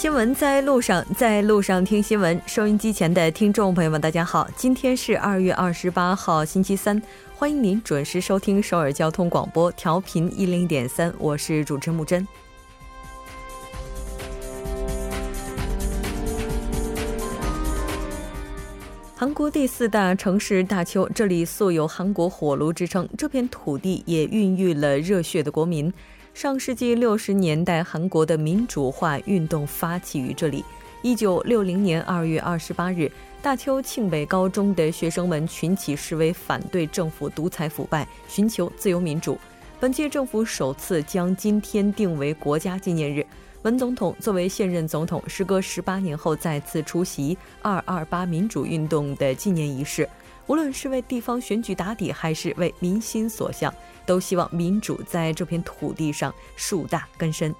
新闻在路上，在路上听新闻。收音机前的听众朋友们，大家好，今天是二月二十八号，星期三，欢迎您准时收听首尔交通广播，调频一零点三，我是主持木真。韩国第四大城市大邱，这里素有“韩国火炉”之称，这片土地也孕育了热血的国民。上世纪六十年代，韩国的民主化运动发起于这里。一九六零年二月二十八日，大邱庆北高中的学生们群起示威，反对政府独裁腐败，寻求自由民主。本届政府首次将今天定为国家纪念日。文总统作为现任总统，时隔十八年后再次出席“二二八”民主运动的纪念仪式。无论是为地方选举打底，还是为民心所向，都希望民主在这片土地上树大根深。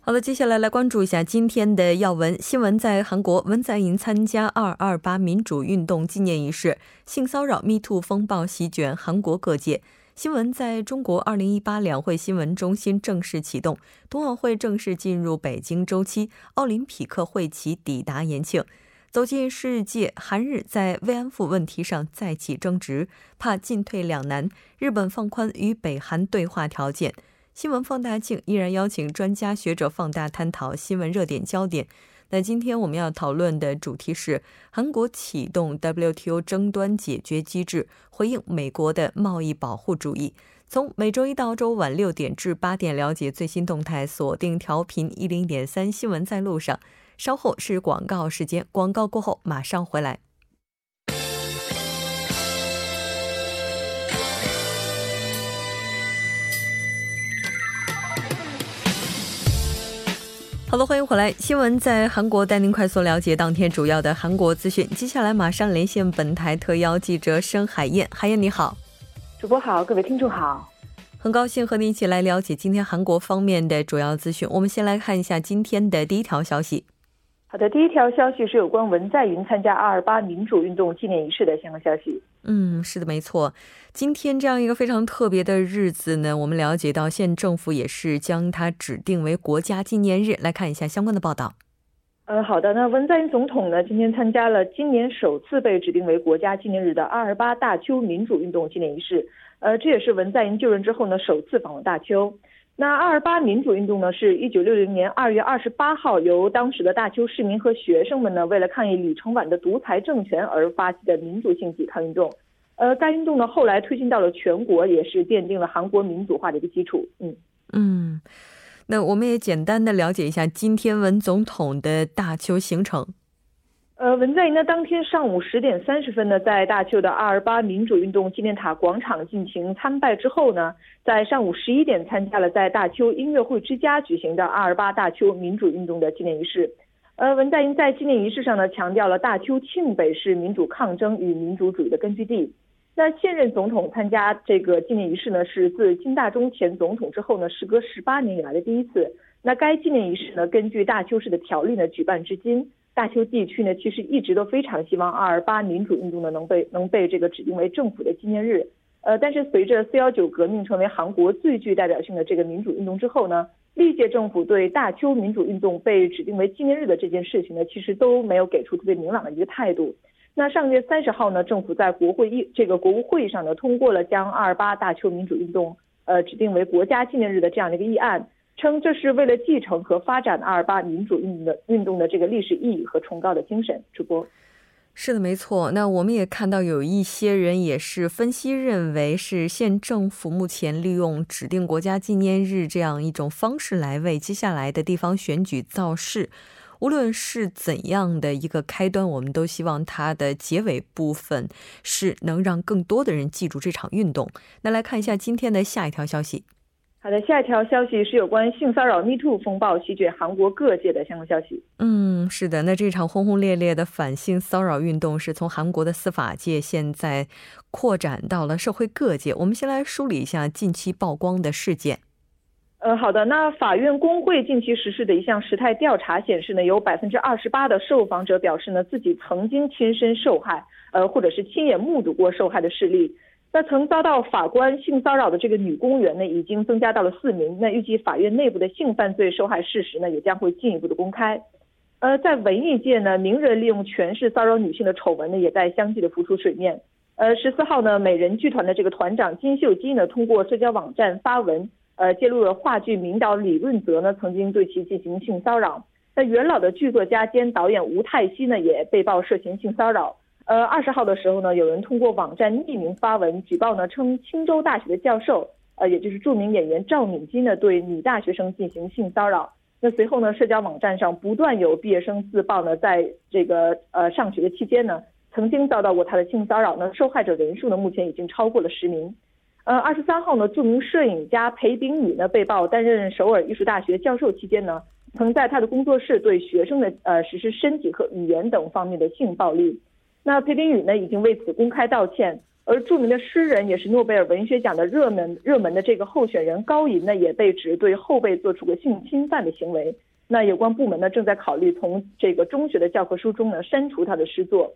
好了，接下来来关注一下今天的要闻新闻。在韩国，文在寅参加“二二八”民主运动纪念仪式，性骚扰 Me Too 风暴席卷韩国各界。新闻在中国，二零一八两会新闻中心正式启动，冬奥会正式进入北京周期，奥林匹克会旗抵达延庆。走进世界，韩日在慰安妇问题上再起争执，怕进退两难。日本放宽与北韩对话条件。新闻放大镜依然邀请专家学者放大探讨新闻热点焦点。那今天我们要讨论的主题是韩国启动 WTO 争端解决机制，回应美国的贸易保护主义。从每周一到周晚六点至八点，了解最新动态，锁定调频一零点三新闻在路上。稍后是广告时间，广告过后马上回来。好了，欢迎回来。新闻在韩国带您快速了解当天主要的韩国资讯。接下来马上连线本台特邀记者申海燕。海燕你好，主播好，各位听众好，很高兴和您一起来了解今天韩国方面的主要资讯。我们先来看一下今天的第一条消息。好的，第一条消息是有关文在寅参加二二八民主运动纪念仪式的相关消息。嗯，是的，没错。今天这样一个非常特别的日子呢，我们了解到县政府也是将它指定为国家纪念日。来看一下相关的报道。呃，好的，那文在寅总统呢，今天参加了今年首次被指定为国家纪念日的二二八大邱民主运动纪念仪式。呃，这也是文在寅就任之后呢首次访问大邱。那二二八民主运动呢，是一九六零年二月二十八号由当时的大邱市民和学生们呢，为了抗议李承晚的独裁政权而发起的民族性抵抗运动。呃，该运动呢后来推进到了全国，也是奠定了韩国民主化的一个基础。嗯嗯，那我们也简单的了解一下今天文总统的大邱行程。呃，文在寅呢，当天上午十点三十分呢，在大邱的二二八民主运动纪念塔广场进行参拜之后呢，在上午十一点参加了在大邱音乐会之家举行的二二八大邱民主运动的纪念仪式。呃，文在寅在纪念仪式上呢，强调了大邱庆北是民主抗争与民主主义的根据地。那现任总统参加这个纪念仪式呢，是自金大中前总统之后呢，时隔十八年以来的第一次。那该纪念仪式呢，根据大邱市的条例呢，举办至今。大邱地区呢，其实一直都非常希望二二八民主运动呢能被能被这个指定为政府的纪念日。呃，但是随着四幺九革命成为韩国最具代表性的这个民主运动之后呢，历届政府对大邱民主运动被指定为纪念日的这件事情呢，其实都没有给出特别明朗的一个态度。那上个月三十号呢，政府在国会议这个国务会议上呢，通过了将二二八大邱民主运动呃指定为国家纪念日的这样的一个议案。称这是为了继承和发展阿尔巴民主运动的运动的这个历史意义和崇高的精神。主播，是的，没错。那我们也看到有一些人也是分析认为，是县政府目前利用指定国家纪念日这样一种方式来为接下来的地方选举造势。无论是怎样的一个开端，我们都希望它的结尾部分是能让更多的人记住这场运动。那来看一下今天的下一条消息。好的，下一条消息是有关性骚扰 Me Too 风暴席卷韩国各界的相关消息。嗯，是的，那这场轰轰烈烈的反性骚扰运动是从韩国的司法界现在扩展到了社会各界。我们先来梳理一下近期曝光的事件。呃，好的，那法院工会近期实施的一项时态调查显示呢，有百分之二十八的受访者表示呢自己曾经亲身受害。呃，或者是亲眼目睹过受害的事例。那曾遭到法官性骚扰的这个女公务员呢，已经增加到了四名。那预计法院内部的性犯罪受害事实呢，也将会进一步的公开。呃，在文艺界呢，名人利用权势骚扰女性的丑闻呢，也在相继的浮出水面。呃，十四号呢，美人剧团的这个团长金秀基呢，通过社交网站发文，呃，揭露了话剧名导李润泽呢，曾经对其进行性骚扰。那元老的剧作家兼导演吴泰熙呢，也被曝涉嫌性骚扰。呃，二十号的时候呢，有人通过网站匿名发文举报呢，称青州大学的教授，呃，也就是著名演员赵敏金呢，对女大学生进行性骚扰。那随后呢，社交网站上不断有毕业生自曝呢，在这个呃上学的期间呢。曾经遭到过他的性骚扰呢，受害者人数呢目前已经超过了十名。呃，二十三号呢，著名摄影家裴炳宇呢被曝担任首尔艺术大学教授期间呢，曾在他的工作室对学生的呃实施身体和语言等方面的性暴力。那裴炳宇呢已经为此公开道歉，而著名的诗人也是诺贝尔文学奖的热门热门的这个候选人高银呢也被指对后辈做出过性侵犯的行为。那有关部门呢正在考虑从这个中学的教科书中呢删除他的诗作。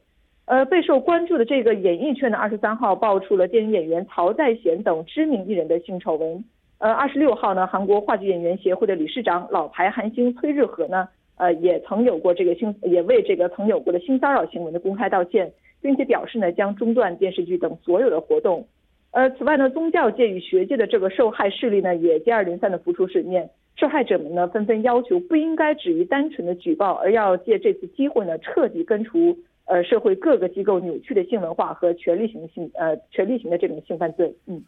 呃，备受关注的这个演艺圈的二十三号爆出了电影演员曹在贤等知名艺人的性丑闻。呃，二十六号呢，韩国话剧演员协会的理事长老牌韩星崔日和呢，呃，也曾有过这个性，也为这个曾有过的性骚扰行为的公开道歉，并且表示呢将中断电视剧等所有的活动。呃，此外呢，宗教界与学界的这个受害势力呢也接二连三的浮出水面，受害者们呢纷纷要求不应该止于单纯的举报，而要借这次机会呢彻底根除。呃，社会各个机构扭曲的性文化和权力型性呃权力型的这种性犯罪，嗯，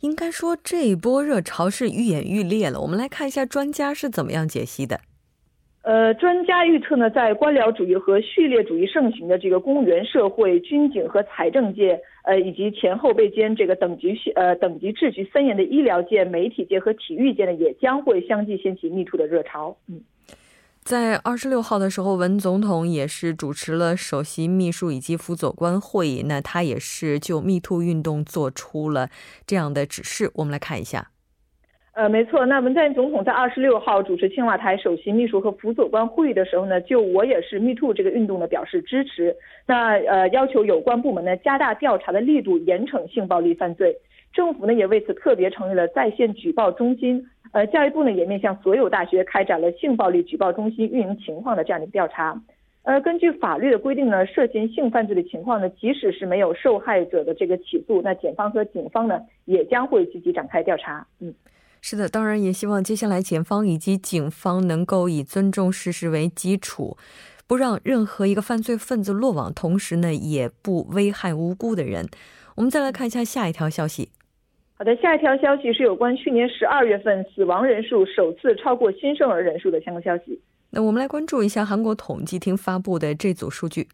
应该说这一波热潮是愈演愈烈了。我们来看一下专家是怎么样解析的。呃，专家预测呢，在官僚主义和序列主义盛行的这个公务员社会、军警和财政界，呃，以及前后辈间这个等级呃等级秩序森严的医疗界、媒体界和体育界呢，也将会相继掀起密兔的热潮，嗯。在二十六号的时候，文总统也是主持了首席秘书以及辅佐官会议。那他也是就密兔运动做出了这样的指示。我们来看一下。呃，没错。那文在寅总统在二十六号主持青瓦台首席秘书和辅佐官会议的时候呢，就我也是 MeToo 这个运动呢表示支持。那呃，要求有关部门呢加大调查的力度，严惩性暴力犯罪。政府呢也为此特别成立了在线举报中心。呃，教育部呢也面向所有大学开展了性暴力举报中心运营情况的这样的调查。呃，根据法律的规定呢，涉嫌性犯罪的情况呢，即使是没有受害者的这个起诉，那检方和警方呢也将会积极展开调查。嗯，是的，当然也希望接下来检方以及警方能够以尊重事实为基础，不让任何一个犯罪分子落网，同时呢也不危害无辜的人。我们再来看一下下一条消息。好的，下一条消息是有关去年十二月份死亡人数首次超过新生儿人数的相关消息。那我们来关注一下韩国统计厅发布的这组数据。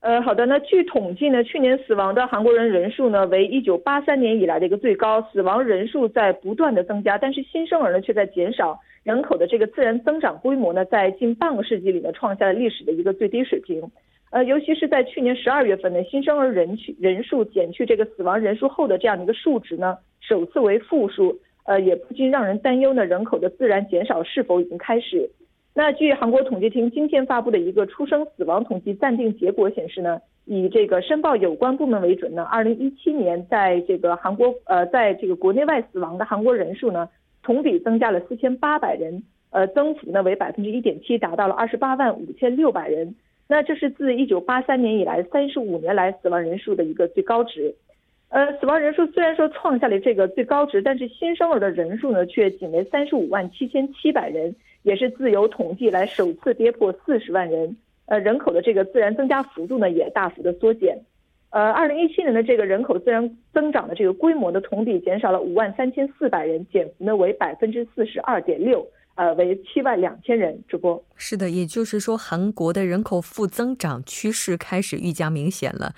呃，好的，那据统计呢，去年死亡的韩国人人数呢为一九八三年以来的一个最高，死亡人数在不断的增加，但是新生儿呢却在减少，人口的这个自然增长规模呢在近半个世纪里呢创下了历史的一个最低水平。呃，尤其是在去年十二月份呢新生儿人去人数减去这个死亡人数后的这样的一个数值呢，首次为负数，呃，也不禁让人担忧呢，人口的自然减少是否已经开始？那据韩国统计厅今天发布的一个出生死亡统计暂定结果显示呢，以这个申报有关部门为准呢，二零一七年在这个韩国呃，在这个国内外死亡的韩国人数呢，同比增加了四千八百人，呃，增幅呢为百分之一点七，达到了二十八万五千六百人。那这是自一九八三年以来三十五年来死亡人数的一个最高值，呃，死亡人数虽然说创下了这个最高值，但是新生儿的人数呢却仅为三十五万七千七百人，也是自由统计来首次跌破四十万人，呃，人口的这个自然增加幅度呢也大幅的缩减，呃，二零一七年的这个人口自然增长的这个规模呢同比减少了五万三千四百人，减幅呢为百分之四十二点六。呃，为七万两千人。主播是的，也就是说，韩国的人口负增长趋势开始愈加明显了。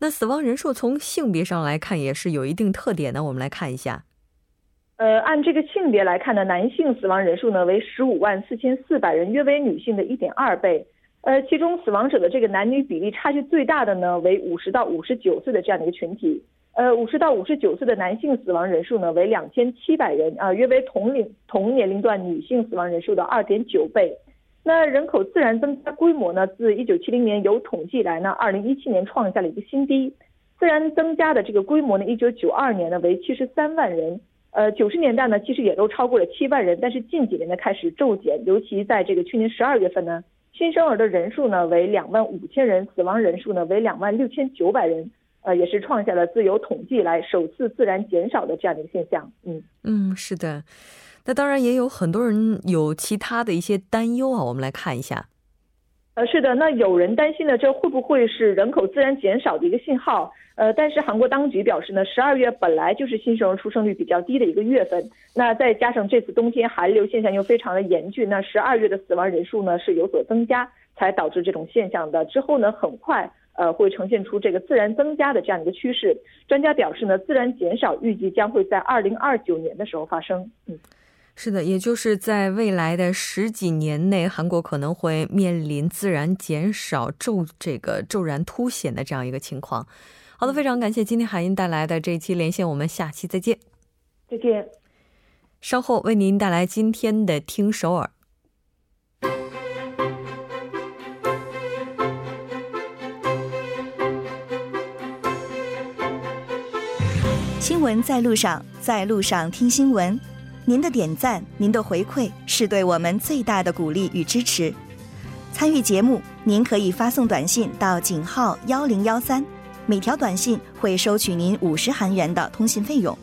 那死亡人数从性别上来看也是有一定特点的。我们来看一下。呃，按这个性别来看呢，男性死亡人数呢为十五万四千四百人，约为女性的一点二倍。呃，其中死亡者的这个男女比例差距最大的呢为五十到五十九岁的这样的一个群体。呃，五十到五十九岁的男性死亡人数呢为两千七百人，啊，约为同龄同年龄段女性死亡人数的二点九倍。那人口自然增加规模呢，自一九七零年有统计以来呢，二零一七年创下了一个新低。自然增加的这个规模呢，一九九二年呢为七十三万人，呃，九十年代呢其实也都超过了七万人，但是近几年呢开始骤减，尤其在这个去年十二月份呢，新生儿的人数呢为两万五千人，死亡人数呢为两万六千九百人，呃，也是创下了自由统计以来首次自然减少的这样的一个现象。嗯嗯，是的。那当然也有很多人有其他的一些担忧啊，我们来看一下。呃，是的，那有人担心呢，这会不会是人口自然减少的一个信号？呃，但是韩国当局表示呢，十二月本来就是新生儿出生率比较低的一个月份，那再加上这次冬天寒流现象又非常的严峻，那十二月的死亡人数呢是有所增加，才导致这种现象的。之后呢，很快呃会呈现出这个自然增加的这样一个趋势。专家表示呢，自然减少预计将会在二零二九年的时候发生。嗯。是的，也就是在未来的十几年内，韩国可能会面临自然减少骤这个骤然凸显的这样一个情况。好的，非常感谢今天海英带来的这一期连线，我们下期再见。再见。稍后为您带来今天的听首尔。新闻在路上，在路上听新闻。您的点赞，您的回馈是对我们最大的鼓励与支持。参与节目，您可以发送短信到井号幺零幺三，每条短信会收取您五十韩元的通信费用。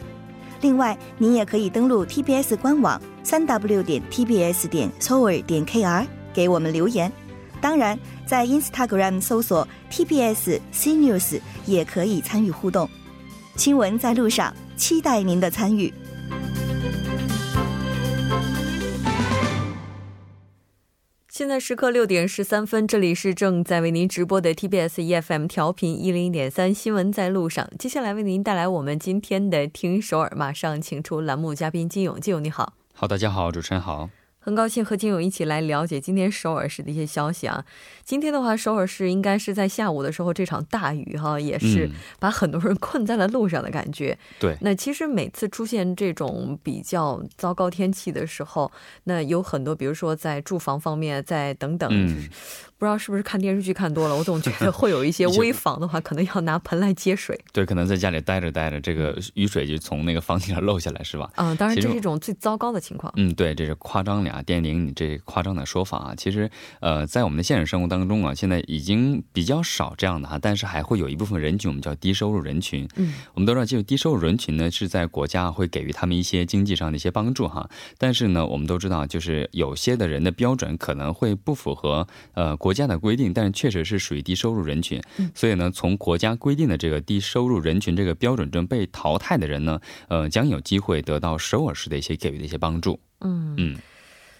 另外，您也可以登录 TBS 官网三 w 点 tbs 点 s o u r 点 kr 给我们留言。当然，在 Instagram 搜索 TBS C News 也可以参与互动。新闻在路上，期待您的参与。现在时刻六点十三分，这里是正在为您直播的 TBS EFM 调频一零点三新闻在路上。接下来为您带来我们今天的听首尔，马上请出栏目嘉宾金勇，金勇你好。好，大家好，主持人好。很高兴和金勇一起来了解今天首尔市的一些消息啊。今天的话，首尔市应该是在下午的时候，这场大雨哈也是把很多人困在了路上的感觉。对，那其实每次出现这种比较糟糕天气的时候，那有很多，比如说在住房方面，在等等。不知道是不是看电视剧看多了，我总觉得 会有一些危房的话，可能要拿盆来接水。对，可能在家里待着待着，这个雨水就从那个房顶上漏下来，是吧？嗯，当然这是一种最糟糕的情况。嗯，对，这是夸张俩电铃，你这夸张的说法啊。其实，呃，在我们的现实生活当中啊，现在已经比较少这样的哈，但是还会有一部分人群，我们叫低收入人群。嗯，我们都知道，就是低收入人群呢，是在国家会给予他们一些经济上的一些帮助哈。但是呢，我们都知道，就是有些的人的标准可能会不符合呃国家的规定，但是确实是属于低收入人群，所以呢，从国家规定的这个低收入人群这个标准中被淘汰的人呢，呃，将有机会得到首尔市的一些给予的一些帮助。嗯嗯。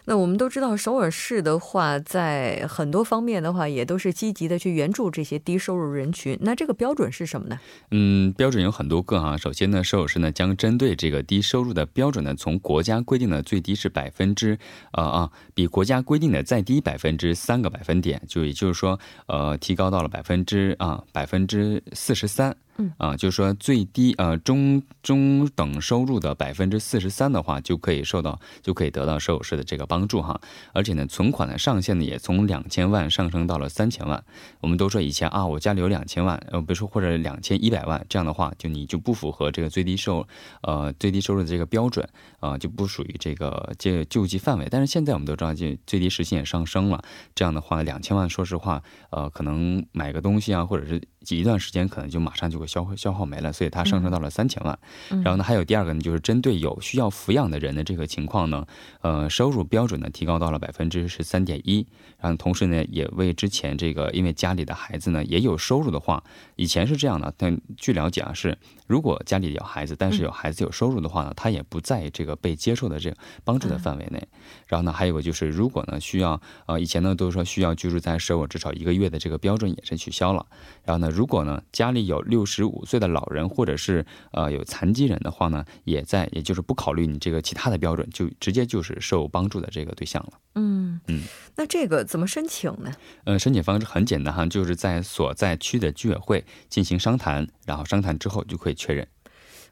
那我们都知道，首尔市的话，在很多方面的话，也都是积极的去援助这些低收入人群。那这个标准是什么呢？嗯，标准有很多个啊。首先呢，首尔市呢将针对这个低收入的标准呢，从国家规定的最低是百分之啊啊，比国家规定的再低百分之三个百分点，就也就是说，呃，提高到了百分之啊百分之四十三。嗯啊，就是说最低呃中中等收入的百分之四十三的话，就可以受到就可以得到首尔市的这个帮助哈。而且呢，存款的上限呢也从两千万上升到了三千万。我们都说以前啊，我家里有两千万，呃，比如说或者两千一百万这样的话，就你就不符合这个最低收呃最低收入的这个标准啊，就不属于这个这救济范围。但是现在我们都知道，这最低时薪也上升了，这样的话两千万，说实话，呃，可能买个东西啊，或者是。挤一段时间，可能就马上就会消耗消耗没了，所以它上升到了三千万。然后呢，还有第二个呢，就是针对有需要抚养的人的这个情况呢，呃，收入标准呢提高到了百分之十三点一。然后同时呢，也为之前这个因为家里的孩子呢也有收入的话，以前是这样的，但据了解啊，是如果家里有孩子，但是有孩子有收入的话呢，他也不在这个被接受的这个帮助的范围内。然后呢，还有个就是，如果呢需要呃以前呢都是说需要居住在首尔至少一个月的这个标准也是取消了。然后呢。如果呢，家里有六十五岁的老人，或者是呃有残疾人的话呢，也在，也就是不考虑你这个其他的标准，就直接就是受帮助的这个对象了。嗯嗯，那这个怎么申请呢？呃，申请方式很简单哈，就是在所在区的居委会进行商谈，然后商谈之后就可以确认。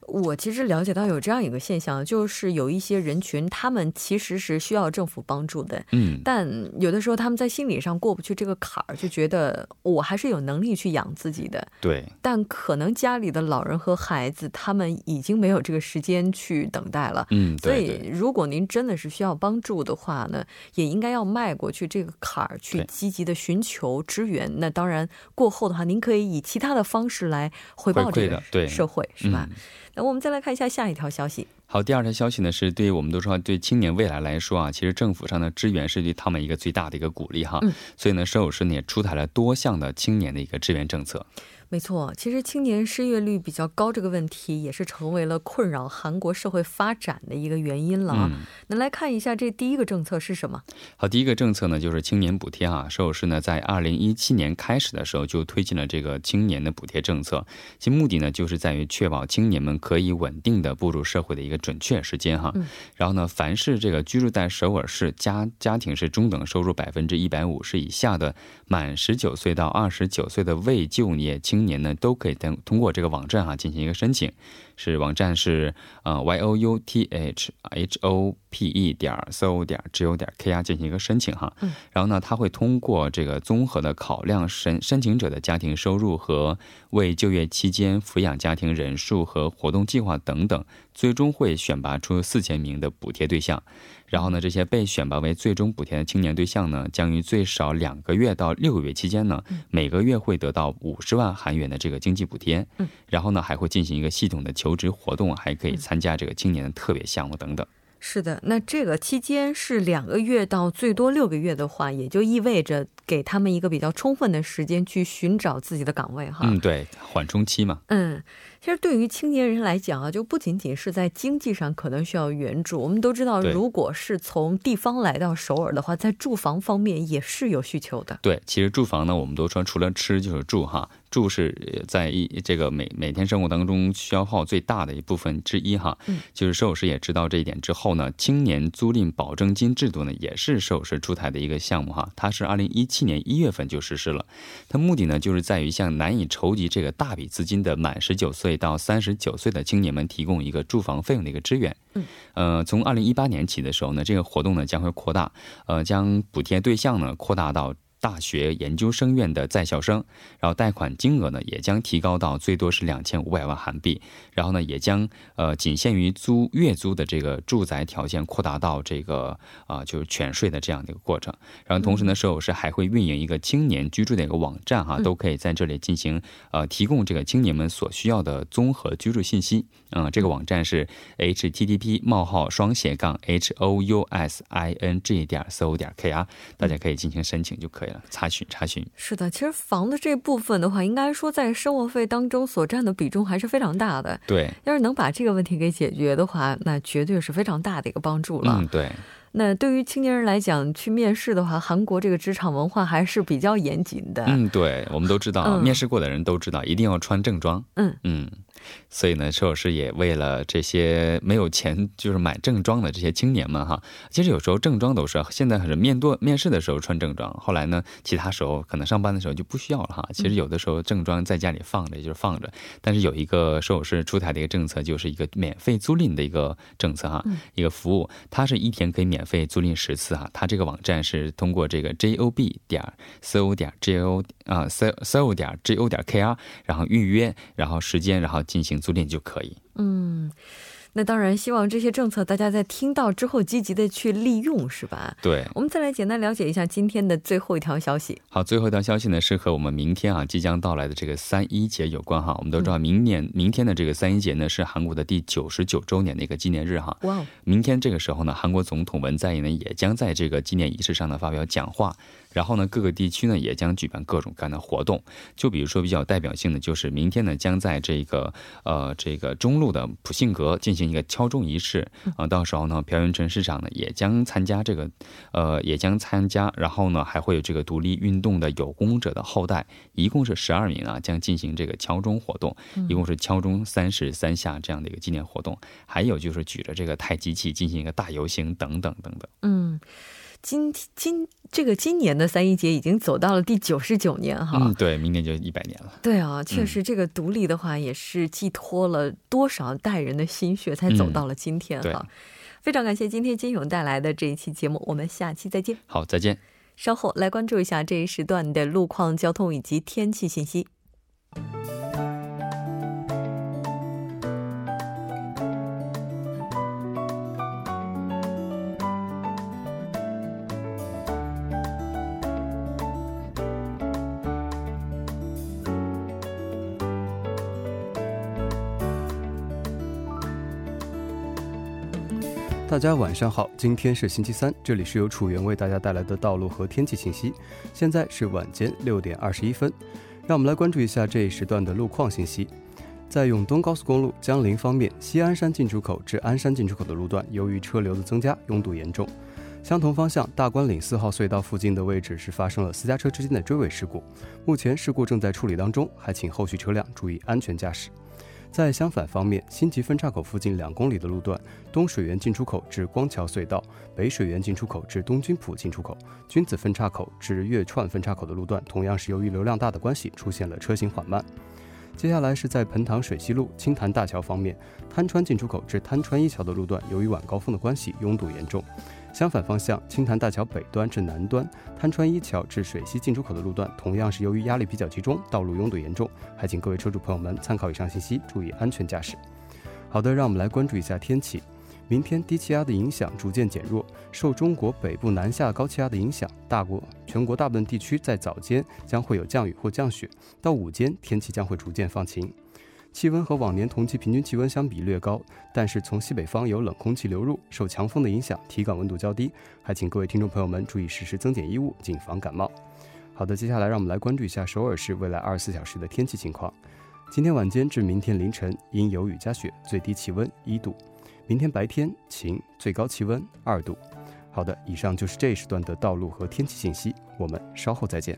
我其实了解到有这样一个现象，就是有一些人群，他们其实是需要政府帮助的，嗯，但有的时候他们在心理上过不去这个坎儿，就觉得我还是有能力去养自己的，对。但可能家里的老人和孩子，他们已经没有这个时间去等待了，嗯，所以如果您真的是需要帮助的话呢，也应该要迈过去这个坎儿，去积极的寻求支援。那当然，过后的话，您可以以其他的方式来回报这个社会，是吧？那我们再来看一下下一条消息。好，第二条消息呢，是对于我们都说对青年未来来说啊，其实政府上的支援是对他们一个最大的一个鼓励哈。嗯。所以呢，首尔市呢也出台了多项的青年的一个支援政策。没错，其实青年失业率比较高这个问题，也是成为了困扰韩国社会发展的一个原因了啊。那来看一下这第一个政策是什么？好，第一个政策呢就是青年补贴啊。首尔市呢在二零一七年开始的时候就推进了这个青年的补贴政策，其目的呢就是在于确保青年们可以稳定的步入社会的一个准确时间哈。然后呢，凡是这个居住在首尔市家家庭是中等收入百分之一百五十以下的满十九岁到二十九岁的未就业青。青年呢都可以通通过这个网站啊进行一个申请，是网站是呃 y o u t h h o p e 点 s o 点 g o 点 k r 进行一个申请哈，然后呢他会通过这个综合的考量申申请者的家庭收入和未就业期间抚养家庭人数和活动计划等等，最终会选拔出四千名的补贴对象。然后呢，这些被选拔为最终补贴的青年对象呢，将于最少两个月到六个月期间呢，每个月会得到五十万韩元的这个经济补贴。嗯，然后呢，还会进行一个系统的求职活动，还可以参加这个青年的特别项目等等。是的，那这个期间是两个月到最多六个月的话，也就意味着给他们一个比较充分的时间去寻找自己的岗位哈。嗯，对，缓冲期嘛。嗯。其实对于青年人来讲啊，就不仅仅是在经济上可能需要援助。我们都知道，如果是从地方来到首尔的话，在住房方面也是有需求的。对，其实住房呢，我们都说除了吃就是住哈。住是在一这个每每天生活当中消耗最大的一部分之一哈。嗯。就是首尔市也知道这一点之后呢，青年租赁保证金制度呢，也是首尔市出台的一个项目哈。它是二零一七年一月份就实施了。它目的呢，就是在于向难以筹集这个大笔资金的满十九岁。到三十九岁的青年们提供一个住房费用的一个支援。嗯，呃，从二零一八年起的时候呢，这个活动呢将会扩大，呃，将补贴对象呢扩大到。大学研究生院的在校生，然后贷款金额呢也将提高到最多是两千五百万韩币，然后呢也将呃仅限于租月租的这个住宅条件扩大到这个啊就是全税的这样的一个过程。然后同时呢，首尔市还会运营一个青年居住的一个网站哈，都可以在这里进行呃提供这个青年们所需要的综合居住信息。嗯，这个网站是 http: 冒号双斜杠 housining 点 c o 点 kr，大家可以进行申请就可以了。查询查询是的，其实房的这部分的话，应该说在生活费当中所占的比重还是非常大的。对，要是能把这个问题给解决的话，那绝对是非常大的一个帮助了。嗯，对。那对于青年人来讲，去面试的话，韩国这个职场文化还是比较严谨的。嗯，对，我们都知道，面试过的人都知道，一定要穿正装。嗯嗯。所以呢，车老师也为了这些没有钱就是买正装的这些青年们哈，其实有时候正装都是现在是面多面试的时候穿正装，后来呢，其他时候可能上班的时候就不需要了哈。其实有的时候正装在家里放着也就是放着，但是有一个首尔出台的一个政策，就是一个免费租赁的一个政策哈，一个服务，它是一天可以免费租赁十次哈。它这个网站是通过这个 j o b 点 c o 点 j o 啊 c c o 点 j o 点 k r，然后预约，然后时间，然后进行。租赁就可以。嗯，那当然，希望这些政策大家在听到之后积极的去利用，是吧？对。我们再来简单了解一下今天的最后一条消息。好，最后一条消息呢是和我们明天啊即将到来的这个三一节有关哈。我们都知道，明年明天的这个三一节呢是韩国的第九十九周年的一个纪念日哈。哇。明天这个时候呢，韩国总统文在寅呢也将在这个纪念仪式上呢发表讲话。然后呢，各个地区呢也将举办各种各样的活动，就比如说比较代表性的，就是明天呢将在这个呃这个中路的普信阁进行一个敲钟仪式啊，到时候呢朴元淳市长呢也将参加这个，呃也将参加，然后呢还会有这个独立运动的有功者的后代，一共是十二名啊，将进行这个敲钟活动，一共是敲钟三十三下这样的一个纪念活动，还有就是举着这个太极旗进行一个大游行等等等等。嗯。今今这个今年的三一节已经走到了第九十九年哈，嗯，对，明年就一百年了。对啊，确实这个独立的话也是寄托了多少代人的心血才走到了今天哈。非常感谢今天金勇带来的这一期节目，我们下期再见。好，再见。稍后来关注一下这一时段的路况、交通以及天气信息。大家晚上好，今天是星期三，这里是由楚源为大家带来的道路和天气信息。现在是晚间六点二十一分，让我们来关注一下这一时段的路况信息。在永东高速公路江陵方面，西安山进出口至鞍山进出口的路段，由于车流的增加，拥堵严重。相同方向，大关岭四号隧道附近的位置是发生了私家车之间的追尾事故，目前事故正在处理当中，还请后续车辆注意安全驾驶。在相反方面，新集分岔口附近两公里的路段，东水源进出口至光桥隧道、北水源进出口至东军浦进出口、君子分岔口至月串分岔口的路段，同样是由于流量大的关系，出现了车行缓慢。接下来是在彭塘水西路青潭大桥方面，滩川进出口至滩川一桥的路段，由于晚高峰的关系，拥堵严重。相反方向，青潭大桥北端至南端、滩川一桥至水西进出口的路段，同样是由于压力比较集中，道路拥堵严重，还请各位车主朋友们参考以上信息，注意安全驾驶。好的，让我们来关注一下天气。明天低气压的影响逐渐减弱，受中国北部南下高气压的影响，大国全国大部分地区在早间将会有降雨或降雪，到午间天气将会逐渐放晴。气温和往年同期平均气温相比略高，但是从西北方有冷空气流入，受强风的影响，体感温度较低，还请各位听众朋友们注意适时增减衣物，谨防感冒。好的，接下来让我们来关注一下首尔市未来二十四小时的天气情况。今天晚间至明天凌晨阴有雨夹雪，最低气温一度；明天白天晴，最高气温二度。好的，以上就是这一时段的道路和天气信息，我们稍后再见。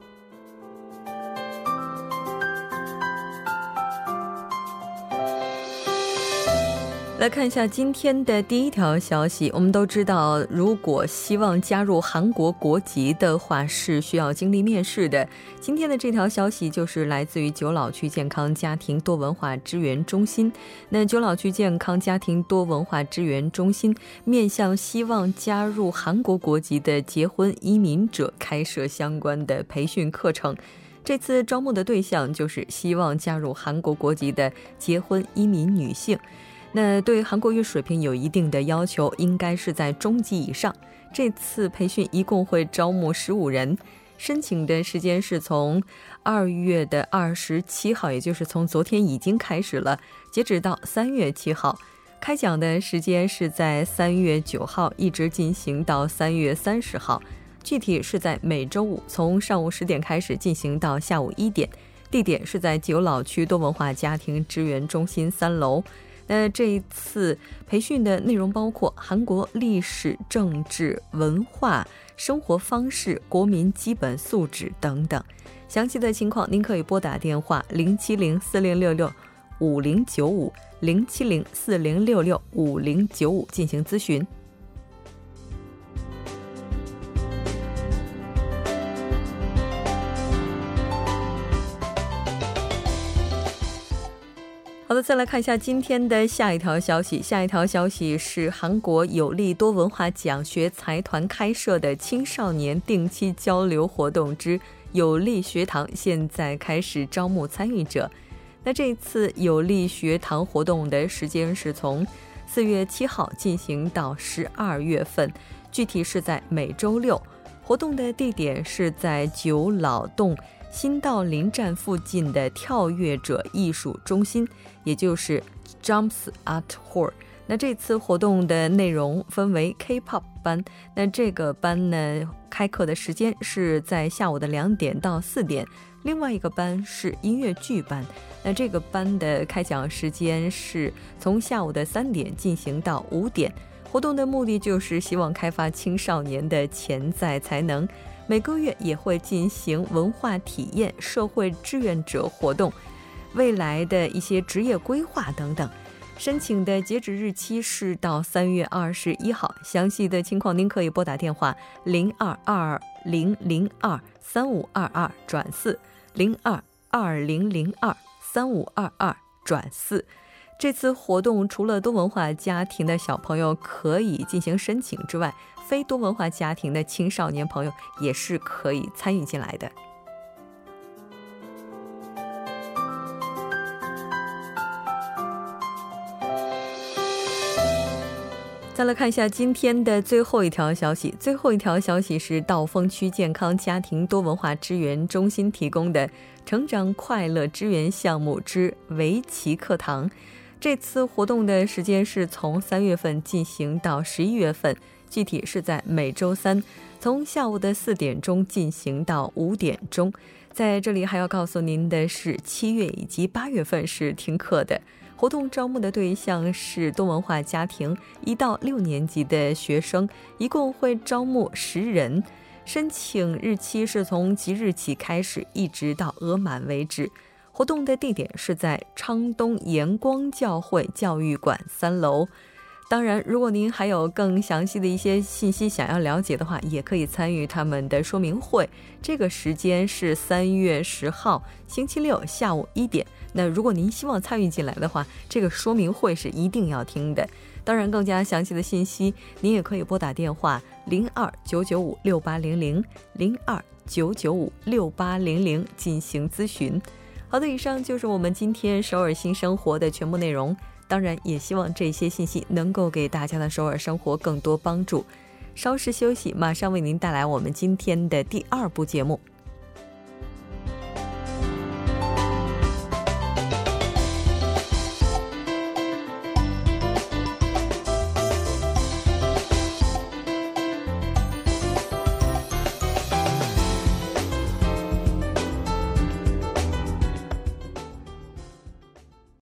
来看一下今天的第一条消息。我们都知道，如果希望加入韩国国籍的话，是需要经历面试的。今天的这条消息就是来自于九老区健康家庭多文化支援中心。那九老区健康家庭多文化支援中心面向希望加入韩国国籍的结婚移民者开设相关的培训课程。这次招募的对象就是希望加入韩国国籍的结婚移民女性。那对韩国语水平有一定的要求，应该是在中级以上。这次培训一共会招募十五人，申请的时间是从二月的二十七号，也就是从昨天已经开始了，截止到三月七号。开讲的时间是在三月九号，一直进行到三月三十号。具体是在每周五从上午十点开始进行到下午一点，地点是在九老区多文化家庭支援中心三楼。那这一次培训的内容包括韩国历史、政治、文化、生活方式、国民基本素质等等。详细的情况，您可以拨打电话零七零四零六六五零九五零七零四零六六五零九五进行咨询。再来看一下今天的下一条消息。下一条消息是韩国有利多文化奖学财团开设的青少年定期交流活动之有利学堂，现在开始招募参与者。那这次有利学堂活动的时间是从四月七号进行到十二月份，具体是在每周六。活动的地点是在九老洞。新道林站附近的跳跃者艺术中心，也就是 Jumps Art Hall。那这次活动的内容分为 K-pop 班，那这个班呢，开课的时间是在下午的两点到四点；另外一个班是音乐剧班，那这个班的开讲时间是从下午的三点进行到五点。活动的目的就是希望开发青少年的潜在才能。每个月也会进行文化体验、社会志愿者活动、未来的一些职业规划等等。申请的截止日期是到三月二十一号，详细的情况您可以拨打电话零二二零零二三五二二转四零二二零零二三五二二转四。这次活动除了多文化家庭的小朋友可以进行申请之外，非多文化家庭的青少年朋友也是可以参与进来的。再来看一下今天的最后一条消息。最后一条消息是道峰区健康家庭多文化支援中心提供的“成长快乐支援项目之围棋课堂”。这次活动的时间是从三月份进行到十一月份，具体是在每周三，从下午的四点钟进行到五点钟。在这里还要告诉您的是，七月以及八月份是停课的。活动招募的对象是多文化家庭一到六年级的学生，一共会招募十人。申请日期是从即日起开始，一直到额满为止。活动的地点是在昌东阳光教会教育馆三楼。当然，如果您还有更详细的一些信息想要了解的话，也可以参与他们的说明会。这个时间是三月十号星期六下午一点。那如果您希望参与进来的话，这个说明会是一定要听的。当然，更加详细的信息，您也可以拨打电话零二九九五六八零零零二九九五六八零零进行咨询。好的，以上就是我们今天首尔新生活的全部内容。当然，也希望这些信息能够给大家的首尔生活更多帮助。稍事休息，马上为您带来我们今天的第二部节目。